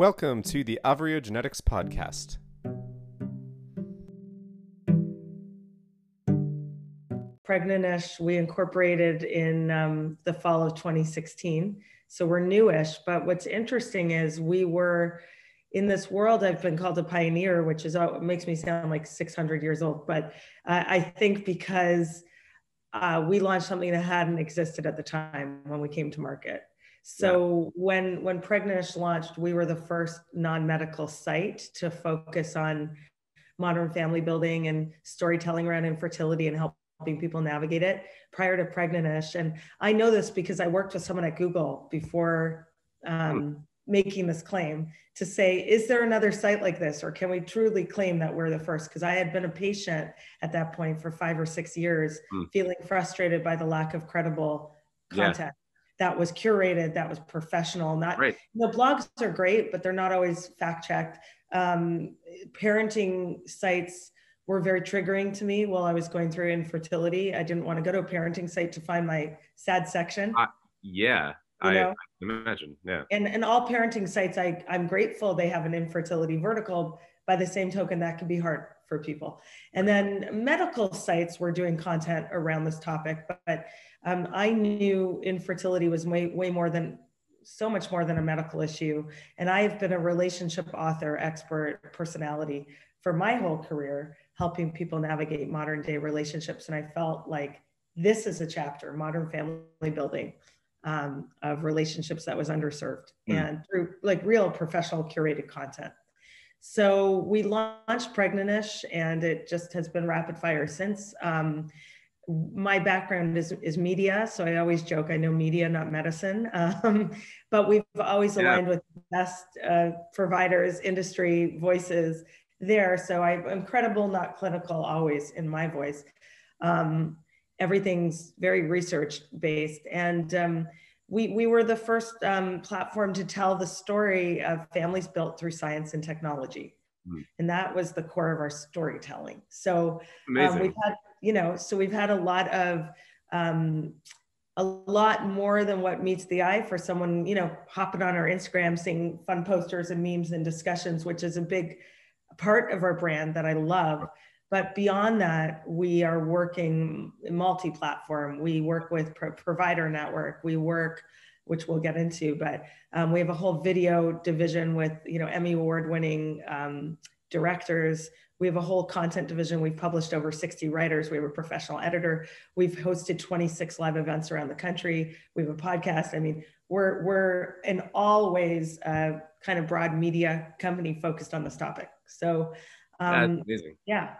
Welcome to the Avrio Genetics Podcast. Pregnantish, we incorporated in um, the fall of 2016. So we're newish. But what's interesting is we were in this world, I've been called a pioneer, which is uh, makes me sound like 600 years old. But uh, I think because uh, we launched something that hadn't existed at the time when we came to market. So yeah. when when Pregnantish launched, we were the first non-medical site to focus on modern family building and storytelling around infertility and helping people navigate it prior to Pregnantish. And I know this because I worked with someone at Google before um, hmm. making this claim to say, is there another site like this, or can we truly claim that we're the first? Because I had been a patient at that point for five or six years, hmm. feeling frustrated by the lack of credible content. Yeah that was curated, that was professional. Not right. the blogs are great, but they're not always fact checked. Um, parenting sites were very triggering to me while I was going through infertility. I didn't want to go to a parenting site to find my sad section. Uh, yeah, I, I, imagine. Yeah. And and all parenting sites, I I'm grateful they have an infertility vertical. By the same token, that can be hard for people. And then medical sites were doing content around this topic, but um, I knew infertility was way, way more than so much more than a medical issue. And I have been a relationship author, expert, personality for my whole career, helping people navigate modern day relationships. And I felt like this is a chapter, modern family building um, of relationships that was underserved mm. and through like real professional curated content. So we launched Pregnantish and it just has been rapid fire since. Um, my background is, is media, so I always joke I know media, not medicine. Um, but we've always aligned yeah. with best uh, providers, industry voices there. So I'm credible, not clinical, always in my voice. Um, everything's very research based, and um, we we were the first um, platform to tell the story of families built through science and technology. Mm. And that was the core of our storytelling. So um, we've had you know, so we've had a lot of, um, a lot more than what meets the eye for someone, you know, hopping on our Instagram, seeing fun posters and memes and discussions, which is a big part of our brand that I love. But beyond that, we are working multi-platform. We work with pro- provider network. We work, which we'll get into, but um, we have a whole video division with you know Emmy award-winning um, directors. We have a whole content division. We've published over 60 writers. We have a professional editor. We've hosted 26 live events around the country. We have a podcast. I mean, we're we're in all ways a kind of broad media company focused on this topic. So um. Yeah.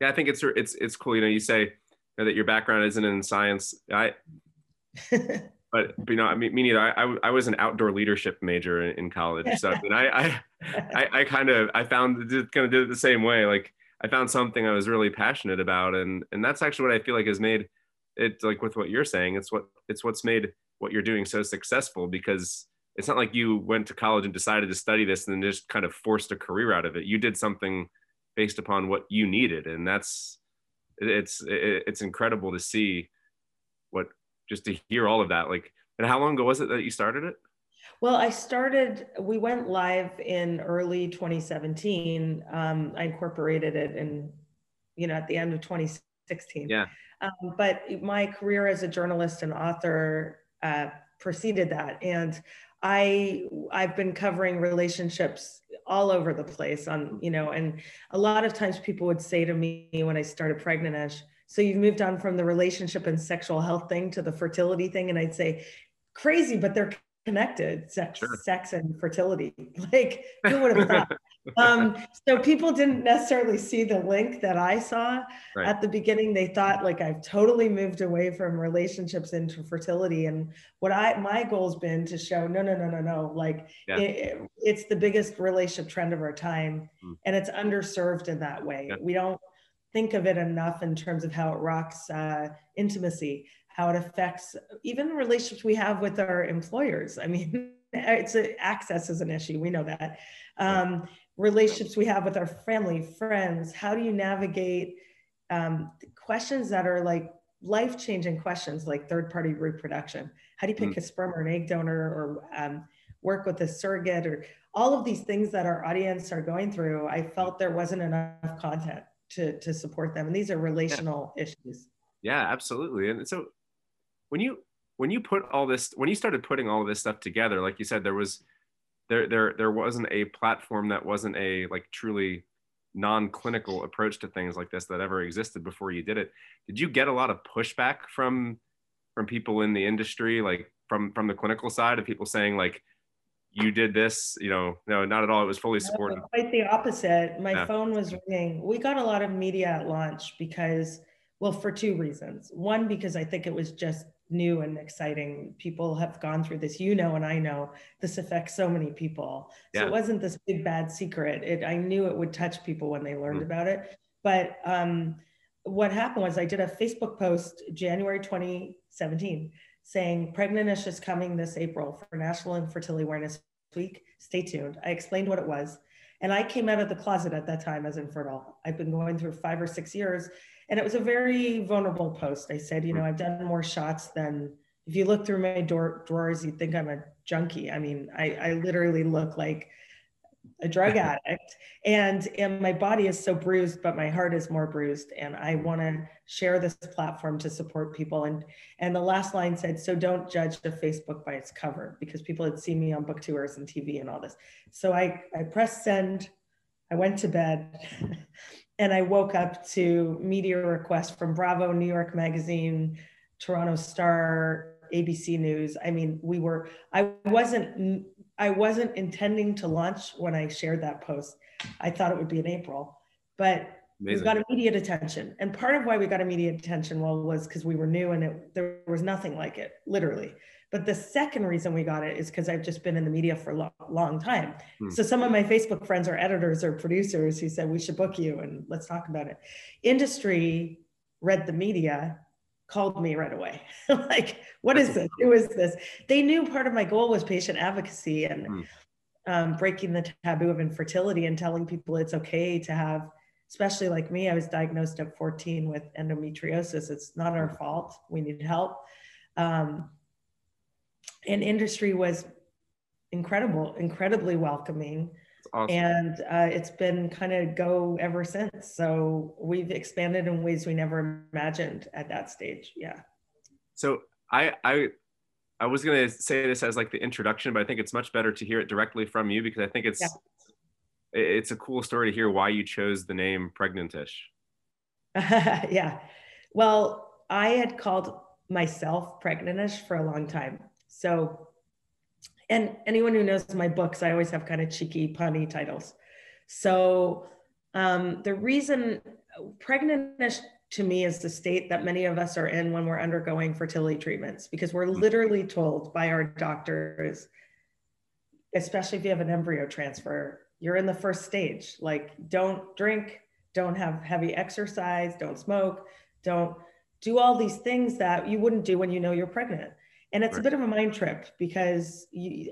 Yeah, I think it's it's it's cool. You know, you say that your background isn't in science. I but, you know, I mean, me neither. I, I, I, was an outdoor leadership major in, in college, so and I, I, I, I, kind of I found kind of did it the same way. Like I found something I was really passionate about, and and that's actually what I feel like has made it like with what you're saying. It's what it's what's made what you're doing so successful because it's not like you went to college and decided to study this and then just kind of forced a career out of it. You did something based upon what you needed, and that's it's it's incredible to see what just to hear all of that. Like, and how long ago was it that you started it? Well, I started, we went live in early 2017. Um, I incorporated it in, you know, at the end of 2016. Yeah. Um, but my career as a journalist and author uh, preceded that. And I, I've been covering relationships all over the place on, mm. you know, and a lot of times people would say to me when I started Pregnantish, so you've moved on from the relationship and sexual health thing to the fertility thing. And I'd say crazy, but they're connected sex, sure. sex and fertility. Like who would have thought? Um, so people didn't necessarily see the link that I saw right. at the beginning. They thought like I've totally moved away from relationships into fertility. And what I my goal's been to show no, no, no, no, no. Like yeah. it, it's the biggest relationship trend of our time, mm. and it's underserved in that way. Yeah. We don't think of it enough in terms of how it rocks uh, intimacy, how it affects even relationships we have with our employers. I mean, it's a, access is an issue. We know that. Um, relationships we have with our family, friends. How do you navigate um, questions that are like life changing questions, like third party reproduction? How do you pick mm. a sperm or an egg donor, or um, work with a surrogate or all of these things that our audience are going through, I felt there wasn't enough content to, to support them. And these are relational yeah. issues. Yeah, absolutely. And so when you when you put all this when you started putting all of this stuff together, like you said, there was there there there wasn't a platform that wasn't a like truly non-clinical approach to things like this that ever existed before you did it. Did you get a lot of pushback from from people in the industry, like from from the clinical side of people saying like you did this you know no not at all it was fully supported no, quite the opposite my yeah. phone was ringing we got a lot of media at launch because well for two reasons one because i think it was just new and exciting people have gone through this you know and i know this affects so many people so it wasn't this big bad secret it i knew it would touch people when they learned mm about it but um, what happened was i did a facebook post january 2017 saying Pregnantish is coming this April for National Infertility Awareness Week. Stay tuned. I explained what it was. And I came out of the closet at that time as infertile. I've been going through five or six years. And it was a very vulnerable post. I said, you know, I've done more shots than, if you look through my door, drawers, you'd think I'm a junkie. I mean, I, I literally look like a drug addict. And and my body is so bruised but my heart is more bruised. And i want to share this platform to support people. And and the last line said so don't judge the facebook by its cover because people had seen me on book tours and tv and all this. So i i pressed send. I went to bed and i woke up to media requests from bravo new york magazine toronto star abc news i mean we were i wasn't I wasn't intending to launch when I shared that post. I thought it would be in April, but Amazing. we got immediate attention. And part of why we got immediate attention well was because we were new and it, there was nothing like it, literally. But the second reason we got it is because I've just been in the media for a long, long time. Hmm. So some of my Facebook friends are editors or producers who said we should book you and let's talk about it. Industry read the media called me right away. like, what is this? Who is this? They knew part of my goal was patient advocacy and mm. um, breaking the taboo of infertility and telling people it's okay to have, especially like me, I was diagnosed at 14 with endometriosis. It's not our fault. We need help. Um, and industry was incredible, incredibly welcoming. Awesome. And uh, it's been kind of go ever since. So we've expanded in ways we never imagined at that stage. Yeah. So I I I was gonna say this as like the introduction, but I think it's much better to hear it directly from you because I think it's yeah. it's a cool story to hear why you chose the name Pregnantish. yeah. Well, I had called myself Pregnantish for a long time. So and anyone who knows my books, I always have kind of cheeky, punny titles. So um, the reason pregnant to me is the state that many of us are in when we're undergoing fertility treatments, because we're literally told by our doctors, especially if you have an embryo transfer, you're in the first stage. Like, don't drink, don't have heavy exercise, don't smoke, don't do all these things that you wouldn't do when you know you're pregnant. And it's right. a bit of a mind trip because you,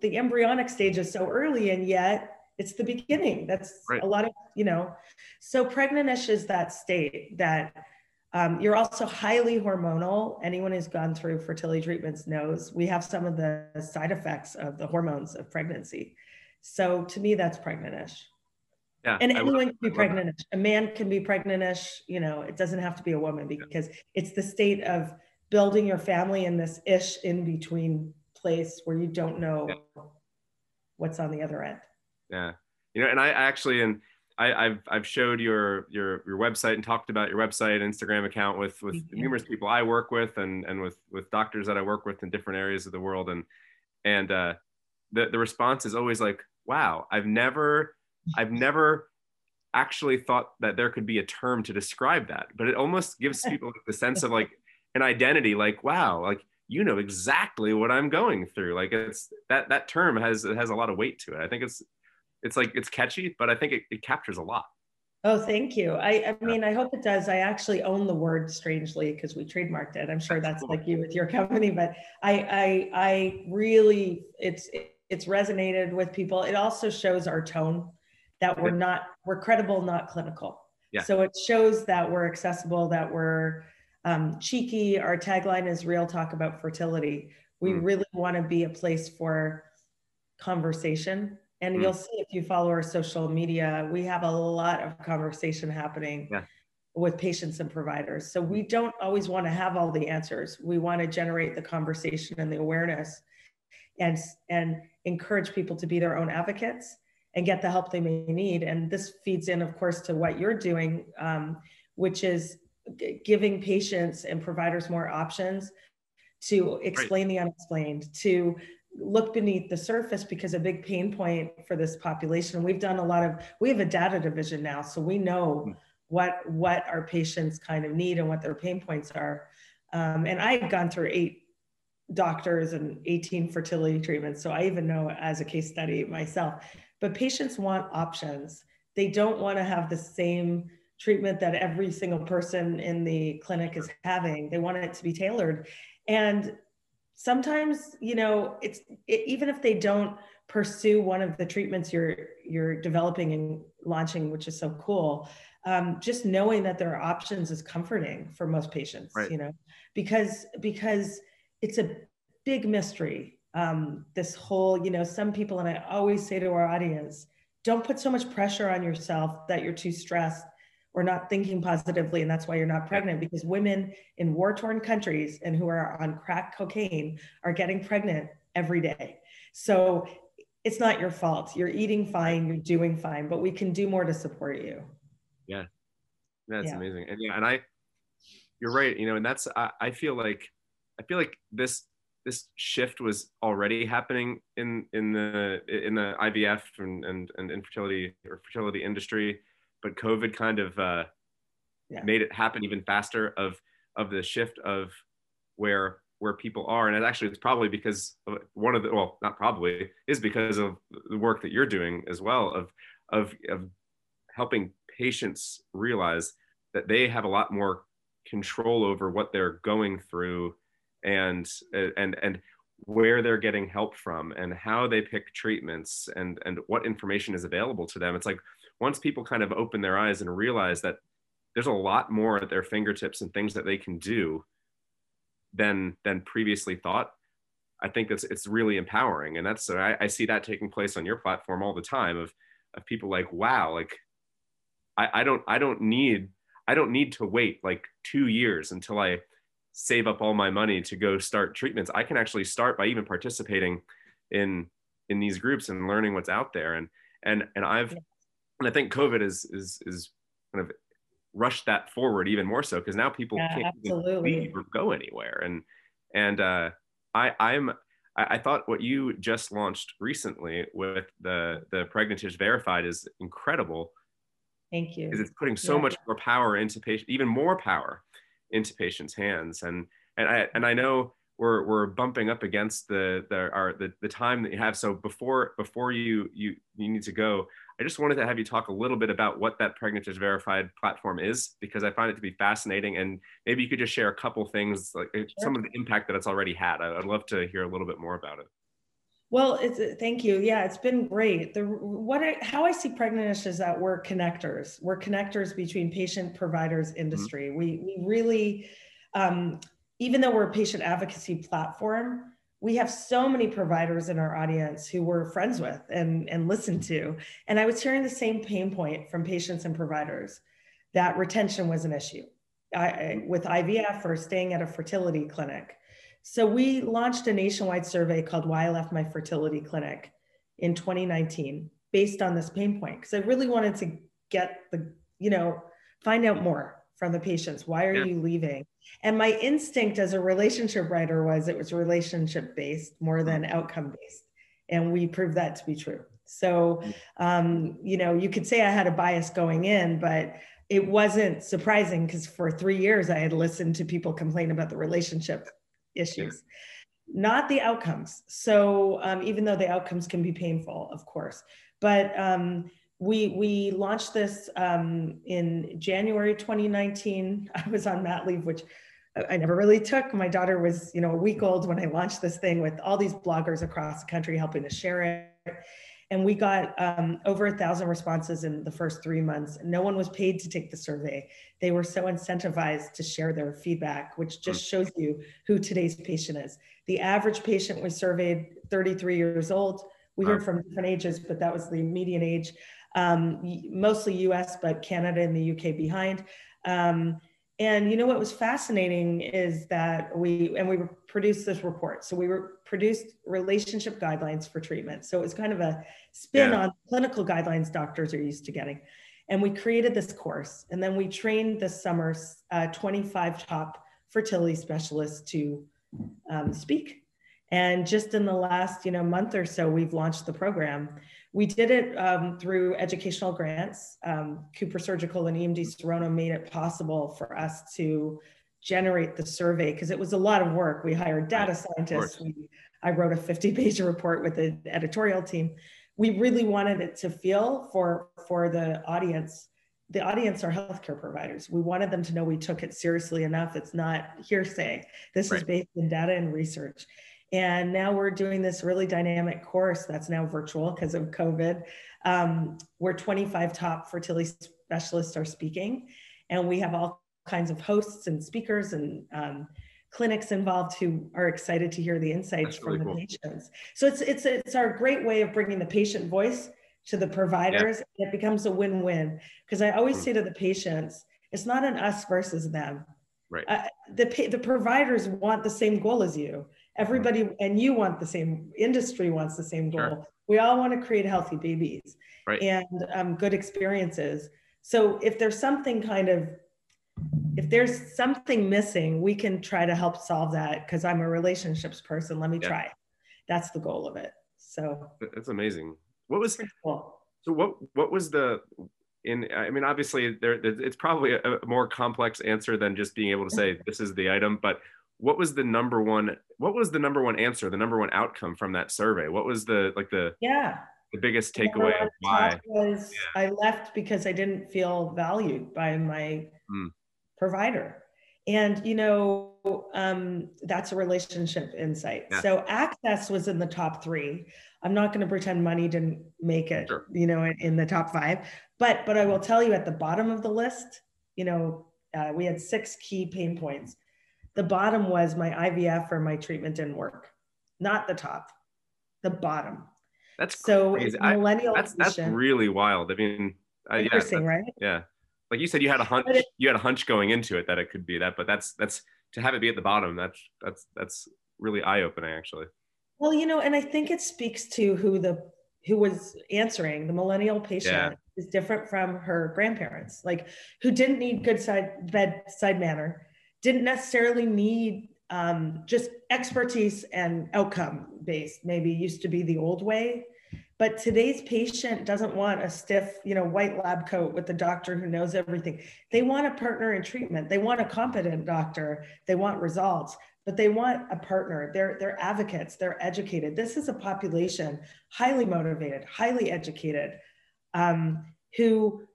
the embryonic stage is so early and yet it's the beginning. That's right. a lot of, you know, so pregnantish is that state that um, you're also highly hormonal. Anyone who's gone through fertility treatments knows we have some of the side effects of the hormones of pregnancy. So to me, that's pregnantish. Yeah, and anyone can be pregnantish. A man can be pregnantish. You know, it doesn't have to be a woman because it's the state of building your family in this ish in between place where you don't know yeah. what's on the other end. Yeah. You know, and I actually, and I, have I've showed your, your, your website and talked about your website, Instagram account with, with numerous people I work with and, and with, with doctors that I work with in different areas of the world. And, and, uh, the, the response is always like, wow, I've never, I've never actually thought that there could be a term to describe that, but it almost gives people the sense of like, an identity like wow like you know exactly what i'm going through. Like it's that that term has it has a lot of weight to it. I think it's it's like it's catchy but i think it, it captures a lot. Oh thank you. I i mean i hope it does. I actually own the word strangely because we trademarked it. I'm sure that's, that's cool. like you with your company but i i i really it's it's resonated with people. It also shows our tone that we're not we're credible not clinical. Yeah. so it shows that we're accessible that we're um, cheeky. Our tagline is real talk about fertility. We mm. really want to be a place for conversation. And mm. you'll see if you follow our social media, we have a lot of conversation happening yeah. with patients and providers. So we don't always want to have all the answers. We want to generate the conversation and the awareness and, and encourage people to be their own advocates and get the help they may need. And this feeds in, of course, to what you're doing, um, which is giving patients and providers more options to explain right. the unexplained, to look beneath the surface because a big pain point for this population we've done a lot of we have a data division now so we know hmm. what what our patients kind of need and what their pain points are um, and i've gone through eight doctors and 18 fertility treatments so i even know as a case study myself but patients want options they don't want to have the same treatment that every single person in the clinic is having they want it to be tailored and sometimes you know it's it, even if they don't pursue one of the treatments you're you're developing and launching which is so cool um, just knowing that there are options is comforting for most patients right. you know because because it's a big mystery um, this whole you know some people and i always say to our audience don't put so much pressure on yourself that you're too stressed or not thinking positively and that's why you're not pregnant because women in war torn countries and who are on crack cocaine are getting pregnant every day. So it's not your fault. You're eating fine you're doing fine but we can do more to support you. Yeah. That's yeah. amazing. And yeah and i you're right you know and that's I, I feel like i feel like this this shift was already happening in in the in the IVF and and, and infertility or fertility industry but COVID kind of uh, yeah. made it happen even faster of of the shift of where where people are and it actually it's probably because of one of the well not probably is because of the work that you're doing as well of of of helping patients realize that they have a lot more control over what they're going through and and and where they're getting help from and how they pick treatments and and what information is available to them it's like once people kind of open their eyes and realize that there's a lot more at their fingertips and things that they can do than than previously thought i think that's it's really empowering. And that's I, I see that taking place on your platform all the time of of people like wow like I, I don't i don't need i don't need to wait like two years until i save up all my money to go start treatments. I can actually start by even participating in in these groups and learning what's out there. And and and i've and I think COVID is is is kind of rushed that forward even more so because now people yeah, can't leave or go anywhere. And and uh, I I'm I, I, thought what you just launched recently with the the Pregnantish Verified is incredible. Thank you. Because it's putting so yeah. much more power into patient, even more power into patients' hands. And and I and I know we're we're bumping up against the the our the, the time that you have. So before before you you you need to go, I just wanted to have you talk a little bit about what that Pregnantish Verified platform is, because I find it to be fascinating. And maybe you could just share a couple things, like uh, sure. some of the impact that it's already had. I'd love to hear a little bit more about it. Well, it's, uh, thank you. Yeah, it's been great. The what I, how I see Pregnantish is that we're connectors. We're connectors between patient, providers, mm-hmm. industry. Mm-hmm. We we really, um, even though we're a patient advocacy platform, we have so many providers in our audience who we're friends with and, and listen to. And I was hearing the same pain point from patients and providers that retention was an issue I, with IVF or staying at a fertility clinic. So we launched a nationwide survey called Why I Left My Fertility Clinic in 2019 based on this pain point because I really wanted to get the, you know, find out more from the patients. Why are yeah. you leaving? And my instinct as a relationship writer was it was relationship based more than mm-hmm. outcome based. And we proved that to be true. So, mm. um, you know, you could say I had a bias going in, but it wasn't surprising because for three years I had listened to people complain about the relationship issues, not the outcomes. So, um, even though the outcomes can be painful, of course, but um, we we launched this um, in January 2019. I was on mat leave, which I never really took. My daughter was, you know, a week old when I launched this thing with all these bloggers across the country helping to share it. And we got um, over a thousand responses in the first three months. No one was paid to take the survey. They were so incentivized to share their feedback, which just hmm. shows you who today's patient is. The average patient we surveyed 33 years old We heard from different ages, but that was the median age, um, mostly US, but Canada and the UK behind. Um, and you know what was fascinating is that we and we produced this report. So we were produced relationship guidelines for treatment. So it was kind of a spin yeah. on clinical guidelines doctors are used to getting. And we created this course, and then we trained this summer uh, 25 top fertility specialists to um, speak. And just in the last, you know, month or so, we've launched the program. We did it um, through educational grants. Um, Cooper Surgical and EMD Serono made it possible for us to generate the survey because it was a lot of work. We hired data scientists. We, I wrote a 50 page report with the editorial team. We really wanted it to feel for, for the audience. The audience are healthcare providers. We wanted them to know we took it seriously enough. It's not hearsay. This right. is based in data and research. And now we're doing this really dynamic course that's now virtual because of COVID, um, where 25 top fertility specialists are speaking. And we have all kinds of hosts and speakers and um, clinics involved who are excited to hear the insights from the cool. patients. So it's, it's, it's our great way of bringing the patient voice to the providers. Yeah. It becomes a win-win because I always mm. say to the patients, it's not an us versus them. Right. Uh, the, the providers want the same goal as you everybody and you want the same industry wants the same goal sure. we all want to create healthy babies right. and um, good experiences so if there's something kind of if there's something missing we can try to help solve that because i'm a relationships person let me yeah. try that's the goal of it so that's amazing what was cool. so what what was the in i mean obviously there it's probably a, a more complex answer than just being able to say this is the item but what was the number one what was the number one answer the number one outcome from that survey? What was the like the yeah. the biggest takeaway of why? was yeah. i left because i didn't feel valued by my mm. provider. And you know um, that's a relationship insight. Yeah. so access was in the top three. I'm not going to pretend money didn't make it sure. you know in, in, the top five. But but i will tell you at the bottom of the list you know uh, we had six key pain points the bottom was my IVF or my treatment didn't work, not the top, the bottom. That's so millennial. I, that's that's really wild. I mean, uh, yeah, right? Yeah, like you said, you had a hunch. It, you had a hunch going into it that it could be that, but that's that's to have it be at the bottom. That's that's that's really eye opening, actually. Well, you know, and I think it speaks to who the who was answering the millennial patient yeah. is different from her grandparents, like who didn't need good side bedside manner didn't necessarily need um, just expertise and outcome based maybe used to be the old way. But today's patient doesn't want a stiff you know white lab coat with the doctor who knows everything. They want a partner in treatment. They want a competent doctor. They want results but they want a partner. They're they're advocates. They're educated. This is a population highly motivated highly educated um, who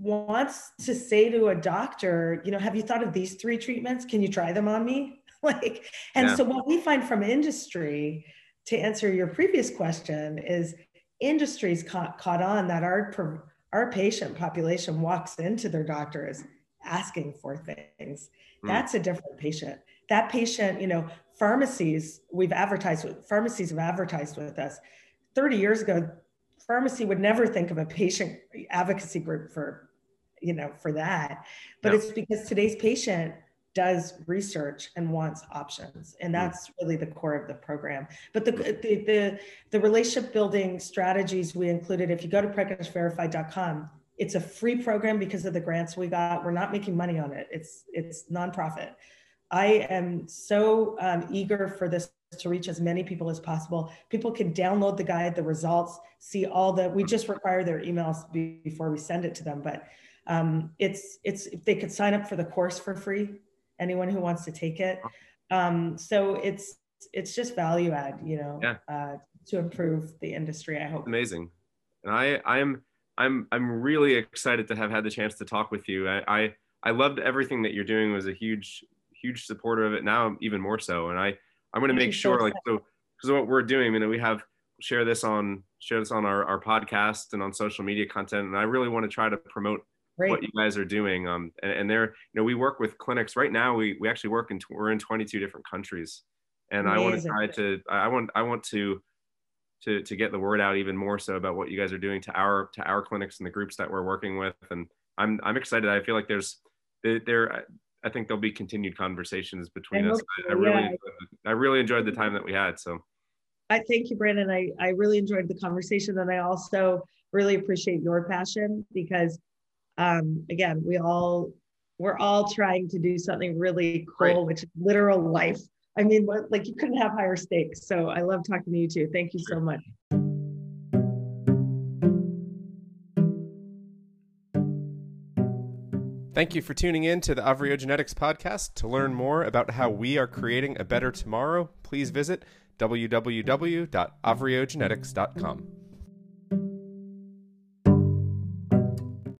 wants to say to a doctor, you know, have you thought of these three treatments? Can you try them on me? like, and yeah. so what we find from industry to answer your previous question is industries caught, caught on that our, our patient population walks into their doctors asking for things. Mm. That's a different patient. That patient, you know, pharmacies, we've advertised with pharmacies have advertised with us. 30 years ago, pharmacy would never think of a patient advocacy group for you know, for that. But it's because today's patient does research and wants options and hmm. that's really the core of the program. But the the the, the relationship building strategies we included if you go to pregnantishverified.com it's a free program because of the grants we got. We're not making money on it. It's it's nonprofit. I am so um, eager for this to reach as many people as possible. People can download the guide the results see all the we just require their emails before we send it to them. But um, it's it's they could sign up for the course for free anyone who wants to take it. Um, so it's it's just value add you know yeah. uh, to improve the industry i hope. Amazing. And i i'm i'm i'm really excited to have had the chance to talk with you. I i, I loved everything that you're doing was a huge huge supporter of it. Now even more so. And i i'm going to make sure so like so because what we're doing I mean we have share this on share this on our, our podcast and on social media content. And i really want to try to promote Great. what you guys are doing. Um, and, and they're, you know, we work with clinics right now. We, we actually work in, we're in 22 different countries and Amazing. I want to try to, I want, I want to to to get the word out even more so about what you guys are doing to our to our clinics and the groups that we're working with. And I'm I'm excited. I feel like there's there I think there'll be continued conversations between I us. I, I really yeah. I really enjoyed the time that we had. So I thank you, Brandon. I, I really enjoyed the conversation and I also really appreciate your passion because um, again, we all we're all trying to do something really cool, right. which is literal life. I mean, like you couldn't have higher stakes. So I love talking to you too. Thank you so much. Thank you for tuning in to the Genetics podcast. To learn more about how we are creating a better tomorrow, please visit www.avriogenetics.com.